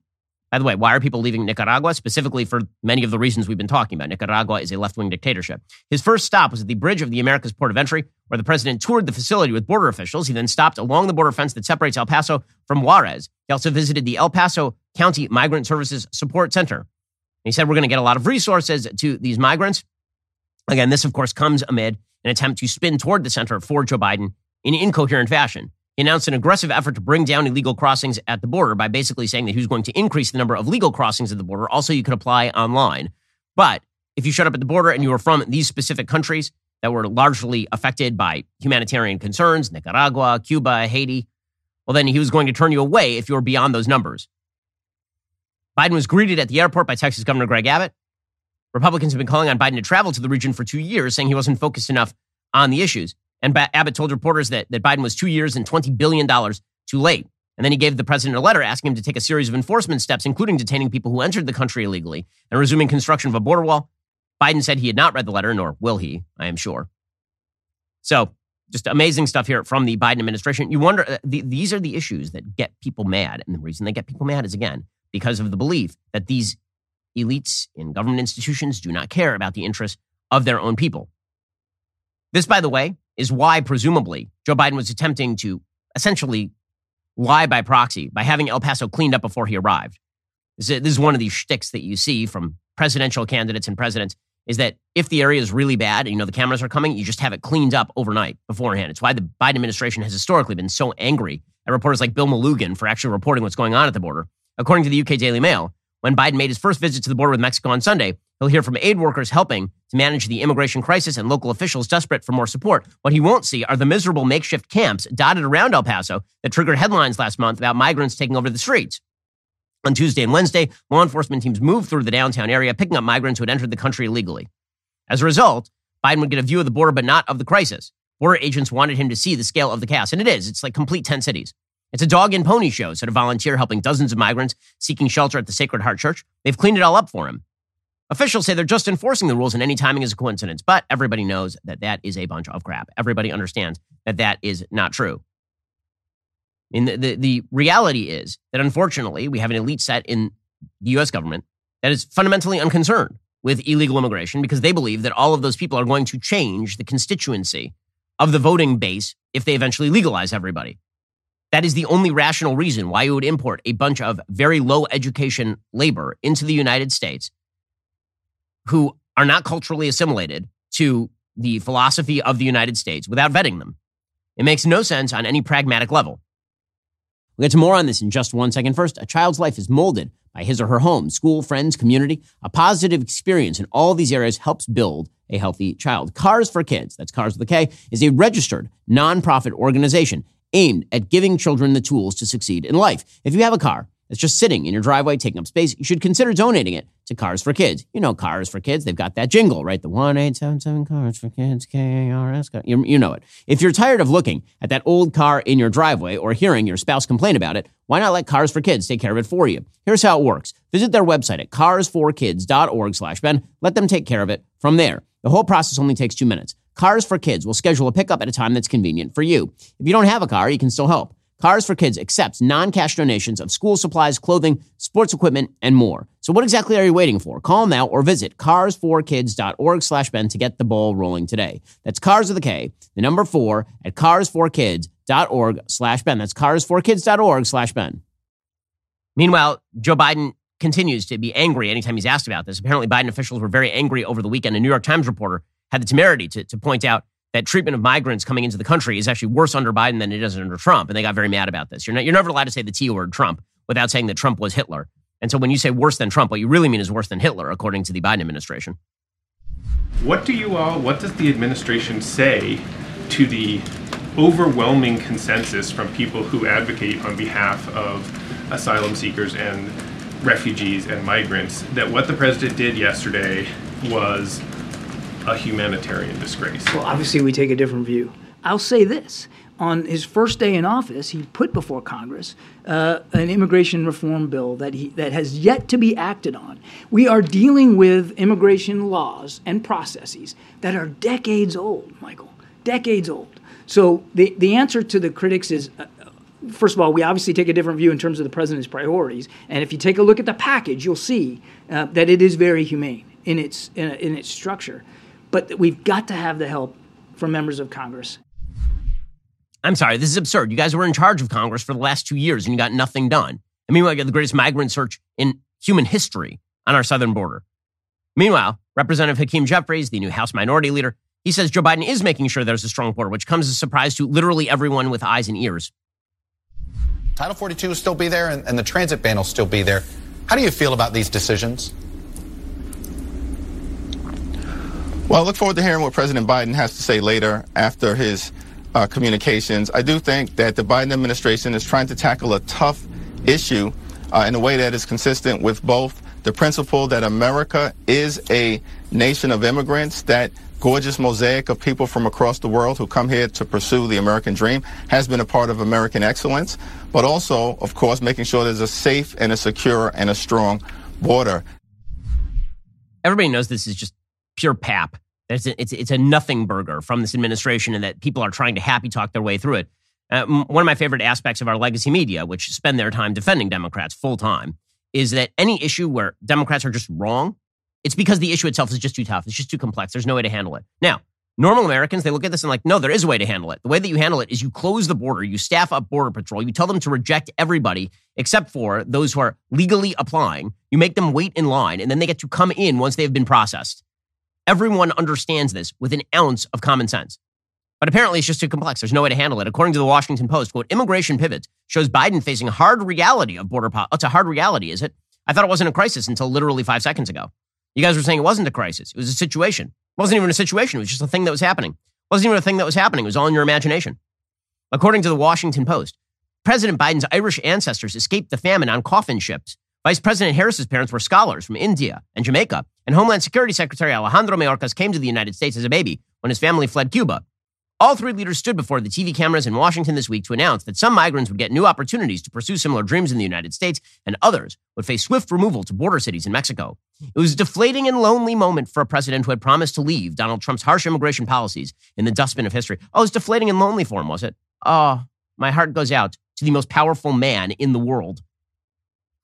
By the way, why are people leaving Nicaragua? Specifically for many of the reasons we've been talking about. Nicaragua is a left wing dictatorship. His first stop was at the bridge of the America's port of entry, where the president toured the facility with border officials. He then stopped along the border fence that separates El Paso from Juarez. He also visited the El Paso County Migrant Services Support Center. He said, We're going to get a lot of resources to these migrants. Again, this, of course, comes amid an attempt to spin toward the center for Joe Biden in an incoherent fashion. He announced an aggressive effort to bring down illegal crossings at the border by basically saying that he was going to increase the number of legal crossings at the border. Also, you could apply online. But if you showed up at the border and you were from these specific countries that were largely affected by humanitarian concerns, Nicaragua, Cuba, Haiti, well, then he was going to turn you away if you were beyond those numbers. Biden was greeted at the airport by Texas Governor Greg Abbott. Republicans have been calling on Biden to travel to the region for two years, saying he wasn't focused enough on the issues. And Abbott told reporters that, that Biden was two years and $20 billion too late. And then he gave the president a letter asking him to take a series of enforcement steps, including detaining people who entered the country illegally and resuming construction of a border wall. Biden said he had not read the letter, nor will he, I am sure. So, just amazing stuff here from the Biden administration. You wonder, uh, the, these are the issues that get people mad. And the reason they get people mad is, again, because of the belief that these elites in government institutions do not care about the interests of their own people. This, by the way, is why, presumably, Joe Biden was attempting to essentially lie by proxy by having El Paso cleaned up before he arrived. This is one of these shticks that you see from presidential candidates and presidents is that if the area is really bad and you know the cameras are coming, you just have it cleaned up overnight beforehand. It's why the Biden administration has historically been so angry at reporters like Bill Melugin for actually reporting what's going on at the border. According to the UK Daily Mail, when Biden made his first visit to the border with Mexico on Sunday, he'll hear from aid workers helping to manage the immigration crisis and local officials desperate for more support. What he won't see are the miserable makeshift camps dotted around El Paso that triggered headlines last month about migrants taking over the streets. On Tuesday and Wednesday, law enforcement teams moved through the downtown area, picking up migrants who had entered the country illegally. As a result, Biden would get a view of the border, but not of the crisis. Border agents wanted him to see the scale of the chaos, and it is. It's like complete tent cities. It's a dog and pony show, said a volunteer helping dozens of migrants seeking shelter at the Sacred Heart Church. They've cleaned it all up for him. Officials say they're just enforcing the rules and any timing is a coincidence, but everybody knows that that is a bunch of crap. Everybody understands that that is not true. I mean, the, the, the reality is that unfortunately, we have an elite set in the US government that is fundamentally unconcerned with illegal immigration because they believe that all of those people are going to change the constituency of the voting base if they eventually legalize everybody. That is the only rational reason why you would import a bunch of very low education labor into the United States who are not culturally assimilated to the philosophy of the United States without vetting them. It makes no sense on any pragmatic level. We'll get to more on this in just one second. First, a child's life is molded by his or her home, school, friends, community. A positive experience in all these areas helps build a healthy child. Cars for Kids, that's Cars with a K, is a registered nonprofit organization aimed at giving children the tools to succeed in life. If you have a car, that's just sitting in your driveway taking up space, you should consider donating it to Cars for Kids. You know Cars for Kids, they've got that jingle, right? The 1877 Cars for Kids, K-A-R-S. You, you know it. If you're tired of looking at that old car in your driveway or hearing your spouse complain about it, why not let Cars for Kids take care of it for you? Here's how it works. Visit their website at cars4kids.org slash Ben. Let them take care of it from there. The whole process only takes two minutes. Cars for Kids will schedule a pickup at a time that's convenient for you. If you don't have a car, you can still help. Cars for Kids accepts non-cash donations of school supplies, clothing, sports equipment, and more. So what exactly are you waiting for? Call now or visit cars4kids.org slash Ben to get the ball rolling today. That's cars with a K, the number four at cars4kids.org slash Ben. That's cars4kids.org slash Ben. Meanwhile, Joe Biden continues to be angry anytime he's asked about this. Apparently, Biden officials were very angry over the weekend. A New York Times reporter had the temerity to, to point out that treatment of migrants coming into the country is actually worse under Biden than it is under Trump. And they got very mad about this. You're, not, you're never allowed to say the T word Trump without saying that Trump was Hitler. And so when you say worse than Trump, what you really mean is worse than Hitler, according to the Biden administration. What do you all, what does the administration say to the overwhelming consensus from people who advocate on behalf of asylum seekers and refugees and migrants that what the president did yesterday was a humanitarian disgrace. Well, obviously, we take a different view. I'll say this. On his first day in office, he put before Congress uh, an immigration reform bill that, he, that has yet to be acted on. We are dealing with immigration laws and processes that are decades old, Michael, decades old. So the, the answer to the critics is uh, first of all, we obviously take a different view in terms of the president's priorities. And if you take a look at the package, you'll see uh, that it is very humane in its in, in, its structure. But we've got to have the help from members of Congress. I'm sorry, this is absurd. You guys were in charge of Congress for the last two years and you got nothing done. And meanwhile, you got the greatest migrant surge in human history on our southern border. Meanwhile, Representative Hakeem Jeffries, the new House Minority Leader, he says Joe Biden is making sure there's a strong border, which comes as a surprise to literally everyone with eyes and ears. Title 42 will still be there and, and the transit ban will still be there. How do you feel about these decisions? Well, I look forward to hearing what President Biden has to say later after his uh, communications. I do think that the Biden administration is trying to tackle a tough issue uh, in a way that is consistent with both the principle that America is a nation of immigrants, that gorgeous mosaic of people from across the world who come here to pursue the American dream has been a part of American excellence, but also, of course, making sure there's a safe and a secure and a strong border. Everybody knows this is just pure pap. It's a, it's, it's a nothing burger from this administration and that people are trying to happy talk their way through it. Uh, one of my favorite aspects of our legacy media, which spend their time defending Democrats full time, is that any issue where Democrats are just wrong, it's because the issue itself is just too tough. It's just too complex. There's no way to handle it. Now, normal Americans, they look at this and like, no, there is a way to handle it. The way that you handle it is you close the border, you staff up Border Patrol, you tell them to reject everybody except for those who are legally applying. You make them wait in line, and then they get to come in once they've been processed. Everyone understands this with an ounce of common sense. But apparently it's just too complex. There's no way to handle it. According to the Washington Post, quote, immigration pivots shows Biden facing hard reality of border policy. Oh, it's a hard reality, is it? I thought it wasn't a crisis until literally five seconds ago. You guys were saying it wasn't a crisis. It was a situation. It wasn't even a situation. It was just a thing that was happening. It wasn't even a thing that was happening. It was all in your imagination. According to the Washington Post, President Biden's Irish ancestors escaped the famine on coffin ships. Vice President Harris's parents were scholars from India and Jamaica, and Homeland Security Secretary Alejandro Mayorkas came to the United States as a baby when his family fled Cuba. All three leaders stood before the TV cameras in Washington this week to announce that some migrants would get new opportunities to pursue similar dreams in the United States, and others would face swift removal to border cities in Mexico. It was a deflating and lonely moment for a president who had promised to leave Donald Trump's harsh immigration policies in the dustbin of history. Oh, it was deflating and lonely for him, was it? Oh, my heart goes out to the most powerful man in the world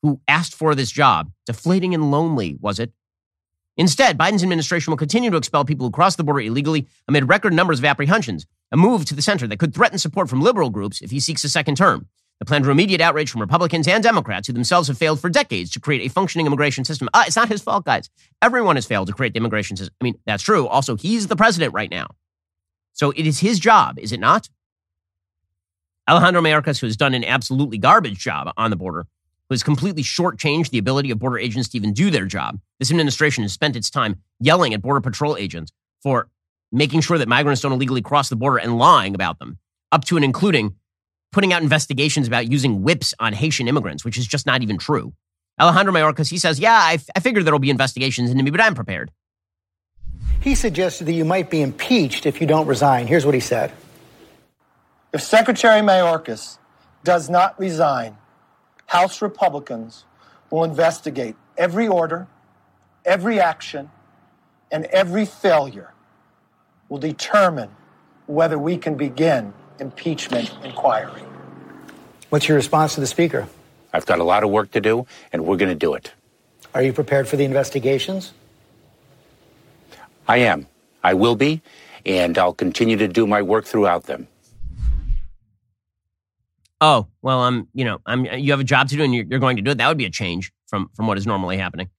who asked for this job. Deflating and lonely, was it? Instead, Biden's administration will continue to expel people who cross the border illegally amid record numbers of apprehensions, a move to the center that could threaten support from liberal groups if he seeks a second term. The plan drew immediate outrage from Republicans and Democrats who themselves have failed for decades to create a functioning immigration system. Uh, it's not his fault, guys. Everyone has failed to create the immigration system. I mean, that's true. Also, he's the president right now. So it is his job, is it not? Alejandro Mayorkas, who has done an absolutely garbage job on the border, who has completely shortchanged the ability of border agents to even do their job. This administration has spent its time yelling at Border Patrol agents for making sure that migrants don't illegally cross the border and lying about them, up to and including putting out investigations about using whips on Haitian immigrants, which is just not even true. Alejandro Mayorkas, he says, Yeah, I, f- I figured there'll be investigations into me, but I'm prepared. He suggested that you might be impeached if you don't resign. Here's what he said If Secretary Mayorkas does not resign, House Republicans will investigate every order, every action, and every failure will determine whether we can begin impeachment inquiry. What's your response to the Speaker? I've got a lot of work to do, and we're going to do it. Are you prepared for the investigations? I am. I will be, and I'll continue to do my work throughout them. Oh, well, I'm, you know, I'm, you have a job to do and you're, you're going to do it. That would be a change from, from what is normally happening.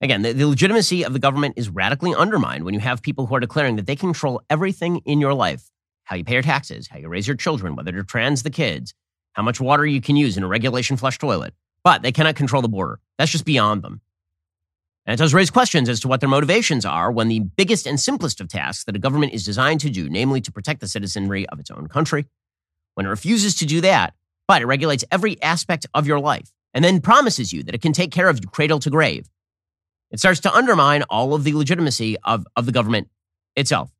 Again, the, the legitimacy of the government is radically undermined when you have people who are declaring that they control everything in your life how you pay your taxes, how you raise your children, whether to trans the kids, how much water you can use in a regulation flush toilet. But they cannot control the border. That's just beyond them. And it does raise questions as to what their motivations are when the biggest and simplest of tasks that a government is designed to do, namely to protect the citizenry of its own country, when it refuses to do that, but it regulates every aspect of your life and then promises you that it can take care of you cradle to grave, it starts to undermine all of the legitimacy of, of the government itself.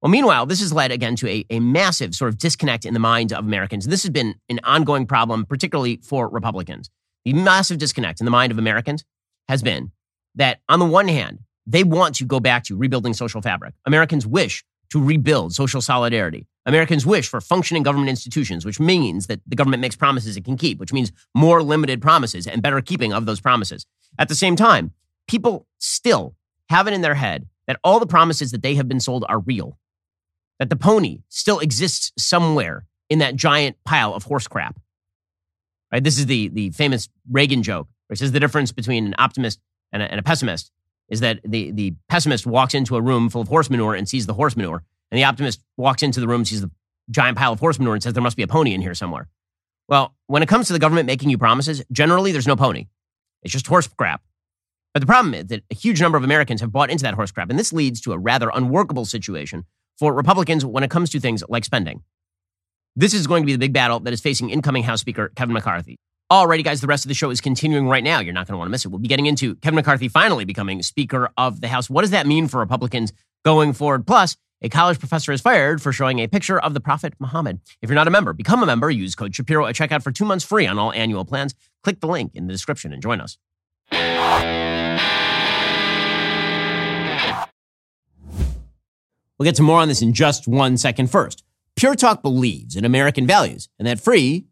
Well, meanwhile, this has led again to a, a massive sort of disconnect in the minds of Americans. This has been an ongoing problem, particularly for Republicans. The massive disconnect in the mind of Americans has been that, on the one hand, they want to go back to rebuilding social fabric. Americans wish to rebuild social solidarity. Americans wish for functioning government institutions, which means that the government makes promises it can keep, which means more limited promises and better keeping of those promises. At the same time, people still have it in their head that all the promises that they have been sold are real that the pony still exists somewhere in that giant pile of horse crap. Right? This is the, the famous Reagan joke, which is the difference between an optimist and a, and a pessimist is that the, the pessimist walks into a room full of horse manure and sees the horse manure. And the optimist walks into the room, sees the giant pile of horse manure and says, there must be a pony in here somewhere. Well, when it comes to the government making you promises, generally there's no pony. It's just horse crap. But the problem is that a huge number of Americans have bought into that horse crap. And this leads to a rather unworkable situation for Republicans when it comes to things like spending. This is going to be the big battle that is facing incoming House Speaker Kevin McCarthy. Alrighty, guys, the rest of the show is continuing right now. You're not going to want to miss it. We'll be getting into Kevin McCarthy finally becoming Speaker of the House. What does that mean for Republicans going forward? Plus, a college professor is fired for showing a picture of the Prophet Muhammad. If you're not a member, become a member. Use code Shapiro at checkout for two months free on all annual plans. Click the link in the description and join us. We'll get to more on this in just one second. First, Pure Talk believes in American values, and that free